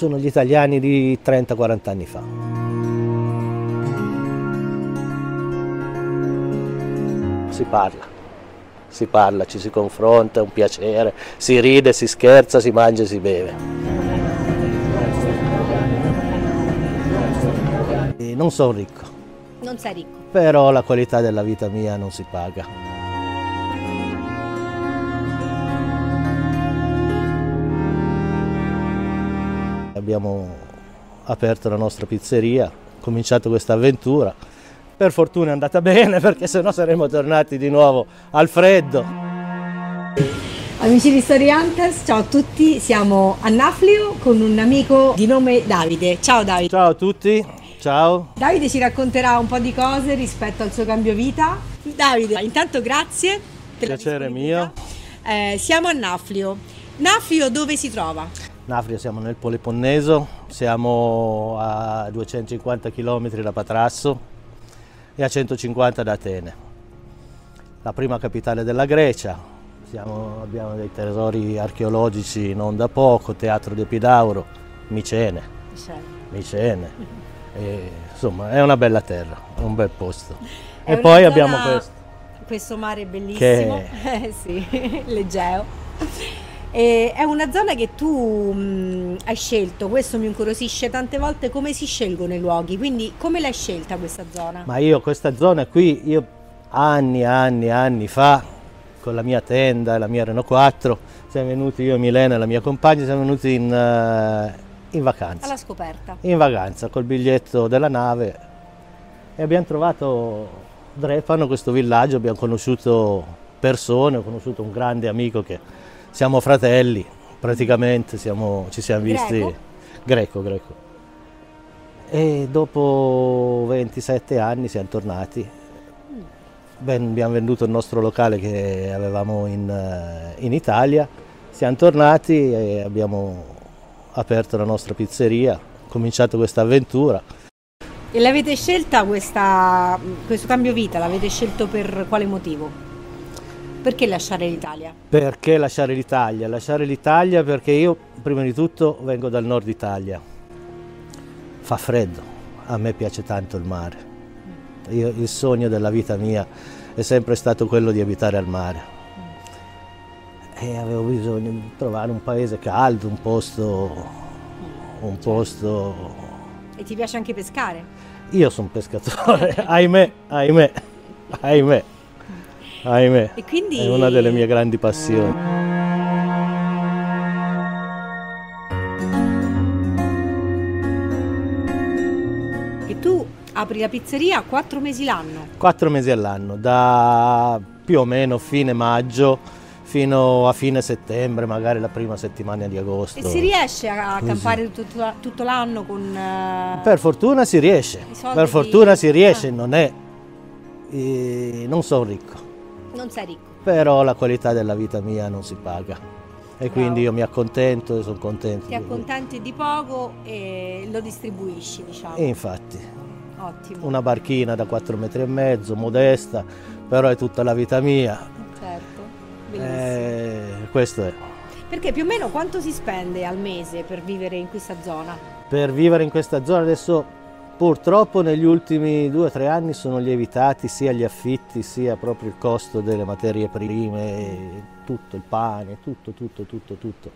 Sono gli italiani di 30-40 anni fa. Si parla, si parla, ci si confronta, è un piacere, si ride, si scherza, si mangia e si beve. E non sono ricco, Non sei ricco. però la qualità della vita mia non si paga. Abbiamo aperto la nostra pizzeria, cominciato questa avventura. Per fortuna è andata bene perché sennò saremmo tornati di nuovo al freddo. Amici di Story Hunters, ciao a tutti, siamo a Naflio con un amico di nome Davide. Ciao Davide. Ciao a tutti, ciao. Davide ci racconterà un po' di cose rispetto al suo cambio vita. Davide, intanto grazie. per Piacere disponibilità. Eh, siamo a Naflio. Naflio dove si trova? Nafrio siamo nel Poliponneso, siamo a 250 km da Patrasso e a 150 da Atene, la prima capitale della Grecia. Siamo- abbiamo dei tesori archeologici non da poco, Teatro di Epidauro, Micene, Micene. E, insomma, è una bella terra, è un bel posto. È e poi zona- abbiamo questo. Questo mare bellissimo, eh, sì, l'Egeo. E è una zona che tu mh, hai scelto, questo mi incuriosisce tante volte come si scelgono i luoghi, quindi come l'hai scelta questa zona? Ma io questa zona qui, io anni, anni, anni fa, con la mia tenda e la mia Renault 4, siamo venuti io, Milena e la mia compagna, siamo venuti in, eh, in vacanza. Alla scoperta. In vacanza col biglietto della nave e abbiamo trovato Drepano, questo villaggio, abbiamo conosciuto persone, ho conosciuto un grande amico che siamo fratelli, praticamente siamo- ci siamo visti. Greco? Greco, greco. E dopo 27 anni siamo tornati. Ben- abbiamo venduto il nostro locale che avevamo in, eh, in Italia, siamo tornati e abbiamo aperto la nostra pizzeria, cominciato questa avventura. E l'avete scelta questa, questo cambio vita, l'avete scelto per quale motivo? Perché lasciare l'Italia? Perché lasciare l'Italia? Lasciare l'Italia perché io prima di tutto vengo dal nord Italia. Fa freddo, a me piace tanto il mare. Io- il sogno della vita mia è sempre stato quello di abitare al mare. E avevo bisogno di trovare un paese caldo, un posto, un posto. E ti piace anche pescare? Io sono pescatore, ahimè, ahimè, ahimè, ahimè. Quindi... È una delle mie grandi passioni. E tu apri la pizzeria quattro mesi l'anno. Quattro mesi all'anno, da più o meno fine maggio fino a fine settembre, magari la prima settimana di agosto. E si riesce a campare tutto, tutto l'anno con... eh, Per fortuna si riesce, per di- fortuna si riesce, Ah. non è... eh, non sono ricco, Non sei ricco. però la qualità della vita mia non si paga. E quindi io mi accontento e sono contento. Ti accontenti di poco e lo distribuisci, diciamo. E infatti, Ottimo. una barchina da 4 metri e mezzo, modesta, però è tutta la vita mia. Certo. Bellissimo. Eh, questo è. Perché più o meno quanto si spende al mese per vivere in questa zona? per vivere in questa zona adesso purtroppo negli ultimi due o tre anni sono lievitati sia gli affitti sia proprio il costo delle materie prime, tutto il pane, tutto, tutto, tutto, tutto.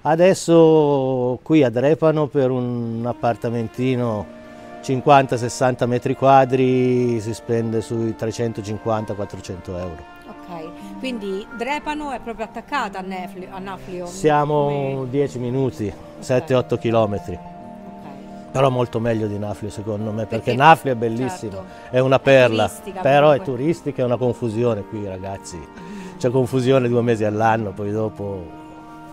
Adesso qui a Drepano per un appartamentino 50-60 metri quadri si spende sui 350-400 euro. Ok, quindi Drepano è proprio attaccata a, Naflio? Siamo Come- 10 minuti, 7-8 chilometri. Però molto meglio di Naflio secondo me, perché, Perché- Naflio è bellissimo, certo. è una È perla, turistica però è comunque. turistica, è una confusione qui ragazzi, c'è confusione due mesi all'anno, poi dopo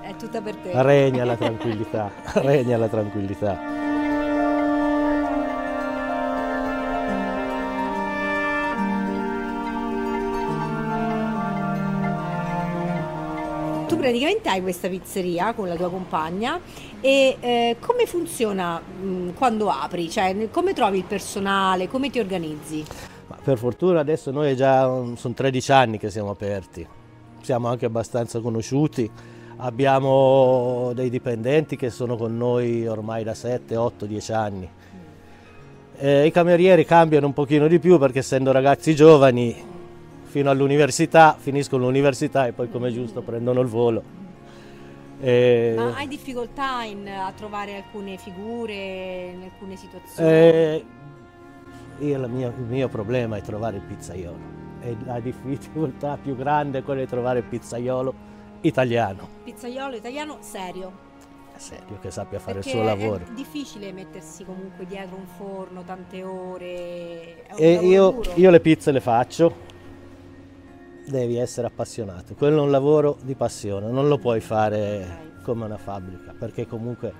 È tutta per te. Regna la tranquillità, regna la tranquillità. Praticamente hai questa pizzeria con la tua compagna e eh, come funziona mh, quando apri? Cioè, come trovi il personale? Come ti organizzi? Per fortuna adesso noi già sono 13 anni che siamo aperti, siamo anche abbastanza conosciuti, abbiamo dei dipendenti che sono con noi ormai da 7, 8, 10 anni. Eh, I camerieri cambiano un pochino di più perché essendo ragazzi giovani fino all'università, finiscono l'università e poi come giusto prendono il volo. E... Ma hai difficoltà in, a trovare alcune figure in alcune situazioni? Eh, io, mia, il mio problema è trovare il pizzaiolo e la difficoltà più grande è quella di trovare il pizzaiolo italiano. Pizzaiolo italiano serio? serio, che sappia fare Perché il suo lavoro. È difficile mettersi comunque dietro un forno tante ore. e io, io le pizze le faccio, devi essere appassionato. Quello è un lavoro di passione, non lo puoi fare come una fabbrica, perché comunque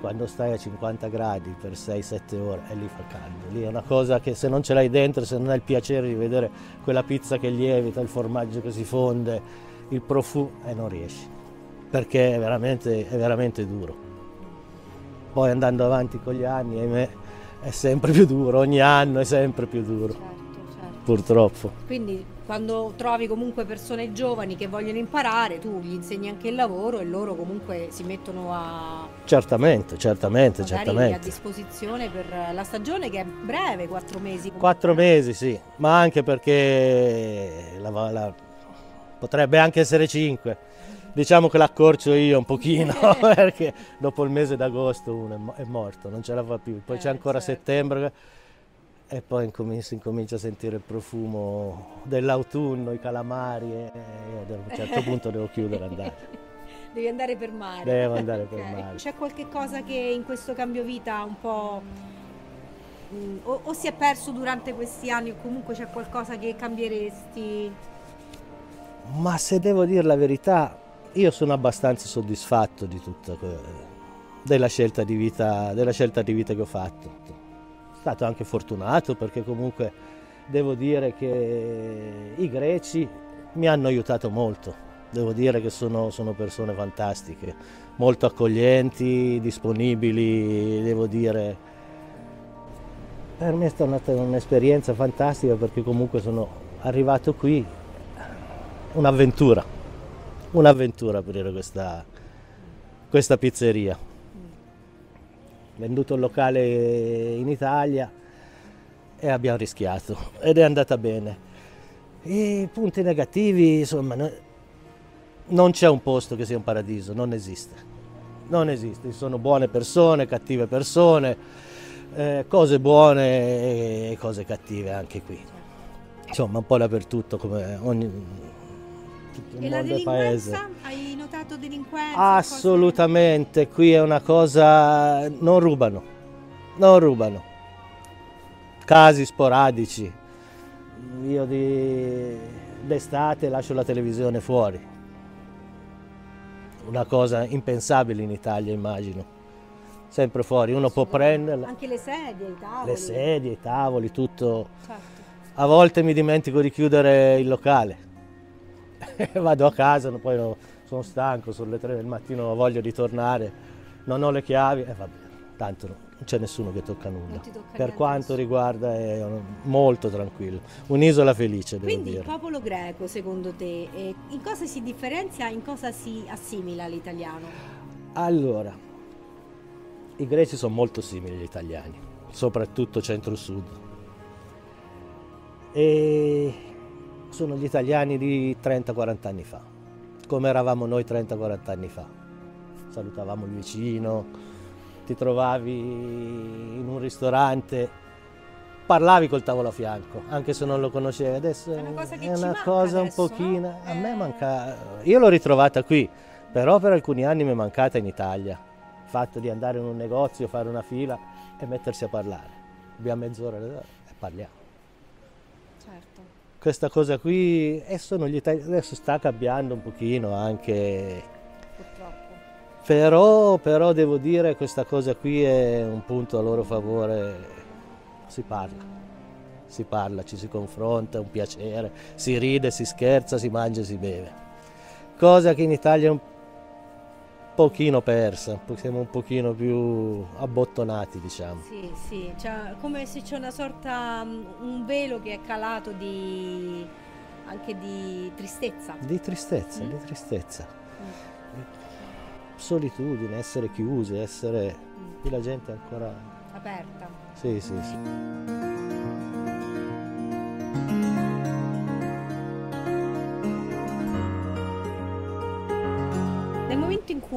quando stai a 50 gradi per 6-7 ore e lì fa caldo. Lì è una cosa che se non ce l'hai dentro, se non hai il piacere di vedere quella pizza che lievita, il formaggio che si fonde, il profumo, e eh, non riesci, perché è veramente, è veramente duro. Poi andando avanti con gli anni, ahimè, è sempre più duro, ogni anno è sempre più duro, certo, certo. purtroppo. Quindi quando trovi comunque persone giovani che vogliono imparare, tu gli insegni anche il lavoro e loro comunque si mettono a... Certamente, certamente, certamente. a disposizione per la stagione che è breve, quattro mesi. Quattro mesi, sì, ma anche perché la, la, potrebbe anche essere cinque. Diciamo che l'accorcio io un pochino perché dopo il mese d'agosto uno è morto, non ce la fa più. Poi eh, c'è ancora certo. settembre e poi si incomincia a sentire il profumo dell'autunno, i calamari e io a un certo punto devo chiudere e andare. Devi andare per mare. Devo andare per okay. mare. C'è qualche cosa che in questo cambio vita un po'... Mm, o, o, si è perso durante questi anni o comunque c'è qualcosa che cambieresti? Ma se devo dire la verità, io sono abbastanza soddisfatto di tutta della scelta di vita, della scelta di vita che ho fatto stato anche fortunato perché comunque devo dire che i greci mi hanno aiutato molto, devo dire che sono, sono persone fantastiche, molto accoglienti, disponibili, devo dire. Per me è stata un'esperienza fantastica perché comunque sono arrivato qui, un'avventura, un'avventura aprire questa, questa pizzeria venduto il locale in Italia e abbiamo rischiato ed è andata bene. I punti negativi, insomma, non c'è un posto che sia un paradiso, non esiste. Non esiste, ci sono buone persone, cattive persone, eh, cose buone e cose cattive anche qui. Insomma, un po' dappertutto come ogni tutto il e mondo paese. Hai notato delinquenza? Assolutamente, qui è una cosa... non rubano, non rubano. Casi sporadici. Io di... d'estate lascio la televisione fuori. Una cosa impensabile in Italia, immagino. Sempre fuori, uno può prenderla. Anche le sedie, i tavoli. Le sedie, i tavoli, tutto. Certo. A volte mi dimentico di chiudere il locale vado a casa, poi no, sono stanco, sono le 3 del mattino, voglio ritornare, non ho le chiavi e vabbè, tanto non c'è nessuno che tocca nulla. Tocca per quanto adesso. riguarda è molto tranquillo, un'isola felice. Quindi dire. il popolo greco, secondo te, eh, in cosa si differenzia, in cosa si assimila all'italiano? Allora, i greci sono molto simili agli italiani, soprattutto centro-sud. E sono gli italiani di 30-40 anni fa, come eravamo noi 30-40 anni fa. Salutavamo il vicino, ti trovavi in un ristorante, parlavi col tavolo a fianco, anche se non lo conoscevi. Adesso è una cosa, è una cosa un pochino... Eh... A me manca... Io l'ho ritrovata qui, però per alcuni anni mi è mancata in Italia. Il fatto di andare in un negozio, fare una fila e mettersi a parlare. Abbiamo mezz'ora e parliamo questa cosa qui adesso, adesso sta cambiando un pochino anche. Purtroppo. Però, però devo dire che questa cosa qui è un punto a loro favore, si parla. Si parla, ci si confronta, è un piacere, si ride, si scherza, si mangia e si beve. Cosa che in Italia è un pochino persa, siamo un pochino più abbottonati diciamo. Sì, sì, cioè, come se c'è una sorta, mm, un velo che è calato di, anche di tristezza. Di tristezza, mm. di tristezza. Mm. Solitudine, essere chiuse, essere... Mm. qui la gente è ancora... Aperta. Sì, sì, sì.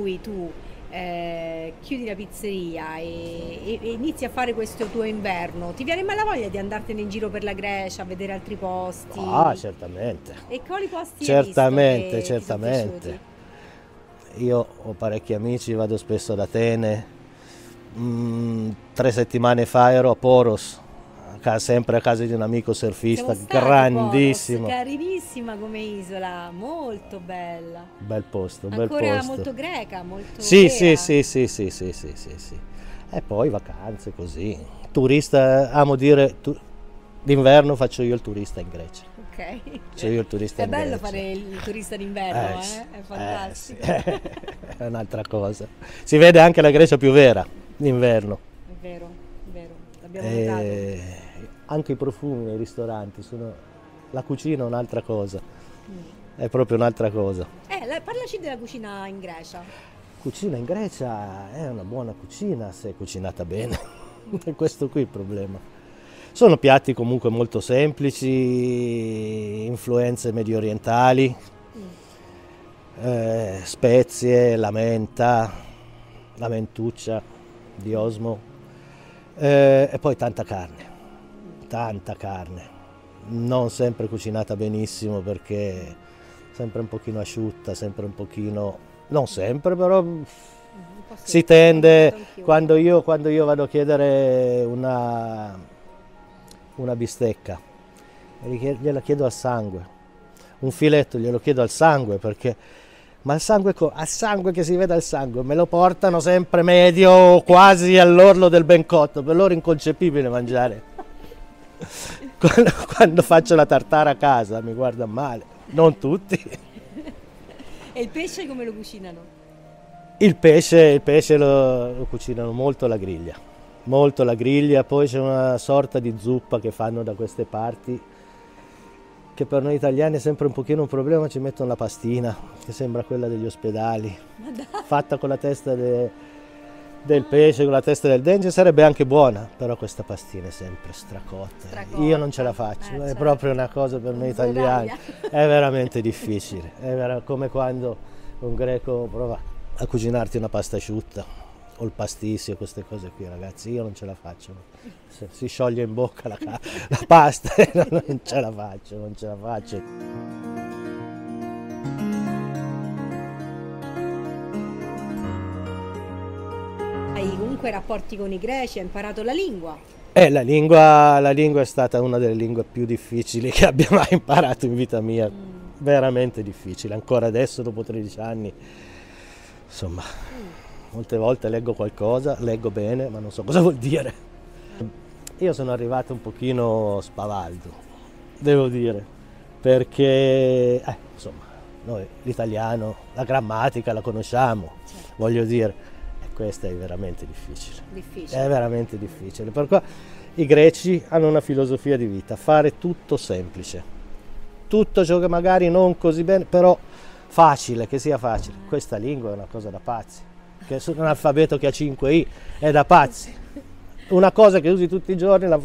Cui tu eh, chiudi la pizzeria e, e, e, inizi a fare questo tuo inverno, ti viene mai la voglia di andartene in giro per la Grecia, a vedere altri posti? Ah, certamente. E quali posti Certamente, certamente. Io ho parecchi amici, vado spesso ad Atene. Mm, tre settimane fa ero a Poros, sempre a casa di un amico surfista grandissimo. Poros, carinissima come isola, molto bella. Bel posto, Ancora bel posto. molto greca, molto sì, sì, sì, sì, sì, sì, sì, sì, sì. E poi vacanze così. Turista, amo dire, tu, d'inverno faccio io il turista in Grecia. Ok. Faccio io il turista è in bello Grecia. fare il turista d'inverno, eh, eh? è fantastico. Eh, sì. è un'altra cosa. Si vede anche la Grecia più vera, d'inverno. È vero, è vero, l'abbiamo e... notato anche i profumi nei ristoranti, sono... la cucina è un'altra cosa, mm. è proprio un'altra cosa. Eh, parlaci della cucina in Grecia. Cucina in Grecia è una buona cucina se è cucinata bene, è questo qui il problema. Sono piatti comunque molto semplici, influenze medio orientali, mm. eh, spezie, la menta, la mentuccia di Osmo eh, e poi tanta carne tanta carne, non sempre cucinata benissimo perché sempre un pochino asciutta, sempre un pochino, non sempre però si tende, quando io, quando io vado a chiedere una, una bistecca, gliela chiedo al sangue, un filetto glielo chiedo al sangue perché ma il sangue, al sangue che si vede al sangue me lo portano sempre medio quasi all'orlo del ben cotto per loro è inconcepibile mangiare quando, quando, faccio la tartara a casa mi guarda male, non tutti. E il pesce come lo cucinano? Il pesce, il pesce lo, lo cucinano molto alla griglia, molto alla griglia, poi c'è una sorta di zuppa che fanno da queste parti che per noi italiani è sempre un pochino un problema, ci mettono la pastina, che sembra quella degli ospedali, fatta con la testa de, del pesce con la testa del dente sarebbe anche buona, però questa pastina è sempre stracotta. stracotta. Io non ce la faccio, eh, è certo. proprio una cosa per noi italiani, è veramente difficile, è vera- come quando un greco prova a cucinarti una pasta asciutta o il pasticcio, queste cose qui ragazzi, io non ce la faccio, si scioglie in bocca la, la pasta, non ce la faccio, non ce la faccio. Hai comunque rapporti con i greci, hai imparato la lingua. Eh, la lingua, la lingua è stata una delle lingue più difficili che abbia mai imparato in vita mia, mm. veramente difficile, ancora adesso dopo 13 anni, insomma, mm. molte volte leggo qualcosa, leggo bene, ma non so cosa vuol dire. Io sono arrivato un pochino spavaldo, devo dire, perché, eh, insomma, noi l'italiano, la grammatica la conosciamo, certo. voglio dire, questo è veramente difficile. difficile. È veramente difficile. Perché i greci hanno una filosofia di vita, fare tutto semplice. Tutto ciò che magari non così bene, però facile, che sia facile. Questa lingua è una cosa da pazzi. Che un alfabeto che ha 5 i è da pazzi. Una cosa che usi tutti i giorni, la,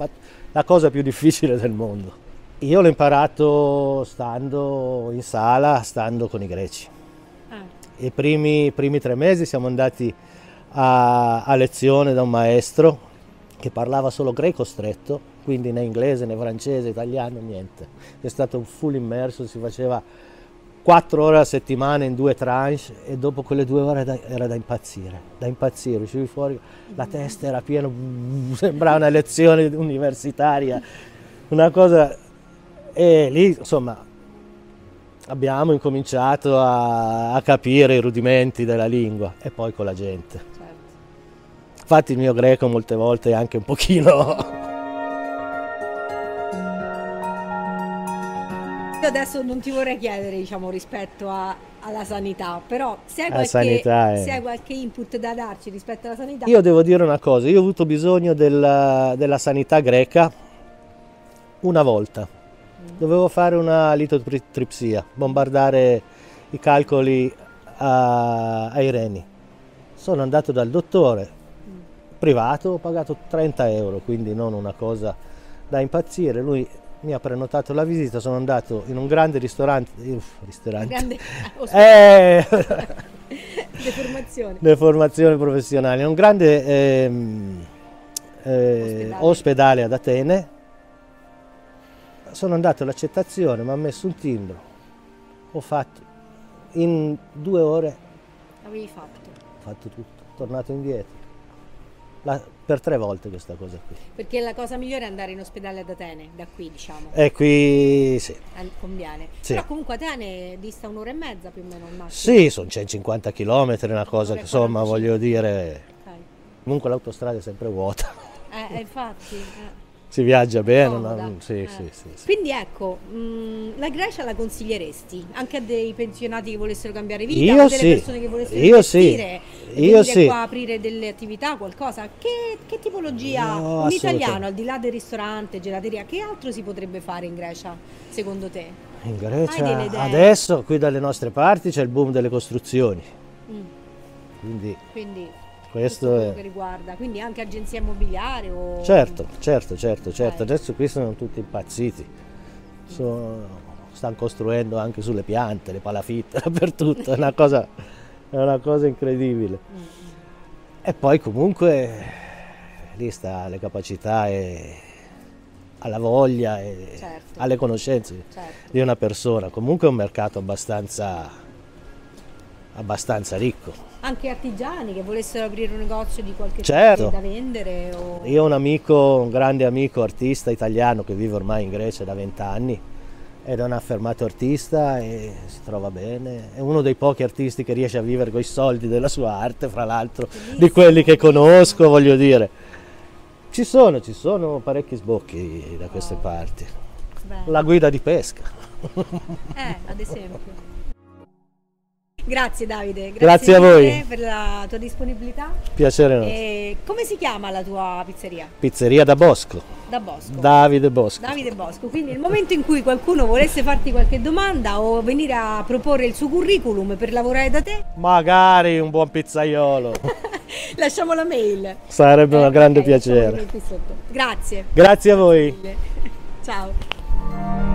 la cosa più difficile del mondo. Io l'ho imparato stando in sala, stando con i greci. Ah. I primi, primi tre mesi siamo andati a, a lezione da un maestro che parlava solo greco stretto, quindi né inglese né francese, italiano, niente. È stato un full immerso, si faceva quattro ore a settimana in due tranche e dopo quelle due ore da, era da impazzire, da impazzire, uscivi fuori, la testa era piena, sembrava una lezione universitaria, una cosa... E lì, insomma, abbiamo incominciato a, a, capire i rudimenti della lingua e poi con la gente. Infatti il mio greco molte volte è anche un pochino... Io adesso non ti vorrei chiedere diciamo, rispetto a, alla sanità, però se hai, qualche, è... se hai, qualche, input da darci rispetto alla sanità... Io devo dire una cosa, io ho avuto bisogno della, della sanità greca una volta dovevo fare una litotripsia, bombardare i calcoli a, ai reni. Sono andato dal dottore privato, ho pagato 30 euro, quindi non una cosa da impazzire. Lui mi ha prenotato la visita, sono andato in un grande ristorante. Uff, ristorante. Grande eh, deformazione. deformazione professionale, un grande ehm, eh, ospedale. ospedale ad Atene sono andato all'accettazione, mi ha messo un timbro, ho fatto in due ore. Avevi fatto? Ho fatto tutto, tornato indietro. La, per tre volte questa cosa qui. Perché la cosa migliore è andare in ospedale ad Atene, da qui diciamo. E qui sì. Conviene. Sì. Però comunque Atene dista un'ora e mezza più o meno al massimo. Sì, sono 150 km, una cosa che insomma voglio dire. Okay. Comunque l'autostrada è sempre vuota. Eh, infatti. Eh si viaggia bene. No? Sì, eh. sì, sì, Quindi ecco, mh, mm, la Grecia la consiglieresti anche a dei pensionati che volessero cambiare vita, Io a delle persone che volessero Io investire, sì. Io sì. qua aprire delle attività, qualcosa? Che, che tipologia, no, un italiano al di là del ristorante, gelateria, che altro si potrebbe fare in Grecia secondo te? In Grecia adesso qui dalle nostre parti c'è il boom delle costruzioni. Mm. Quindi, Quindi questo è... che riguarda, quindi anche agenzie immobiliari o... Certo, certo, certo, certo. Eh. Adesso qui sono tutti impazziti. Sono... stanno costruendo anche sulle piante, le palafitte, dappertutto, è una cosa, è una cosa incredibile. Mm. E poi comunque lì sta le capacità e alla voglia e certo. alle conoscenze certo. di una persona. Comunque è un mercato abbastanza, abbastanza ricco anche artigiani che volessero aprire un negozio di qualche certo. da vendere? O... Io ho un amico, un grande amico artista italiano che vive ormai in Grecia da vent'anni ed è un affermato artista e si trova bene. È uno dei pochi artisti che riesce a vivere con i soldi della sua arte, fra l'altro, di quelli che conosco, voglio dire. Ci sono, ci sono parecchi sbocchi da queste oh. parti. Beh. La guida di pesca. Eh, ad esempio. Grazie Davide, grazie, grazie a voi per la tua disponibilità. Piacere nostro. come si chiama la tua pizzeria? Pizzeria da Bosco. Da Bosco. Davide Bosco. Davide Bosco. Quindi nel momento in cui qualcuno volesse farti qualche domanda o venire a proporre il suo curriculum per lavorare da te? Magari un buon pizzaiolo. Lasciamo la mail. Sarebbe eh, un grande okay, piacere. Grazie. Grazie a voi. Ciao.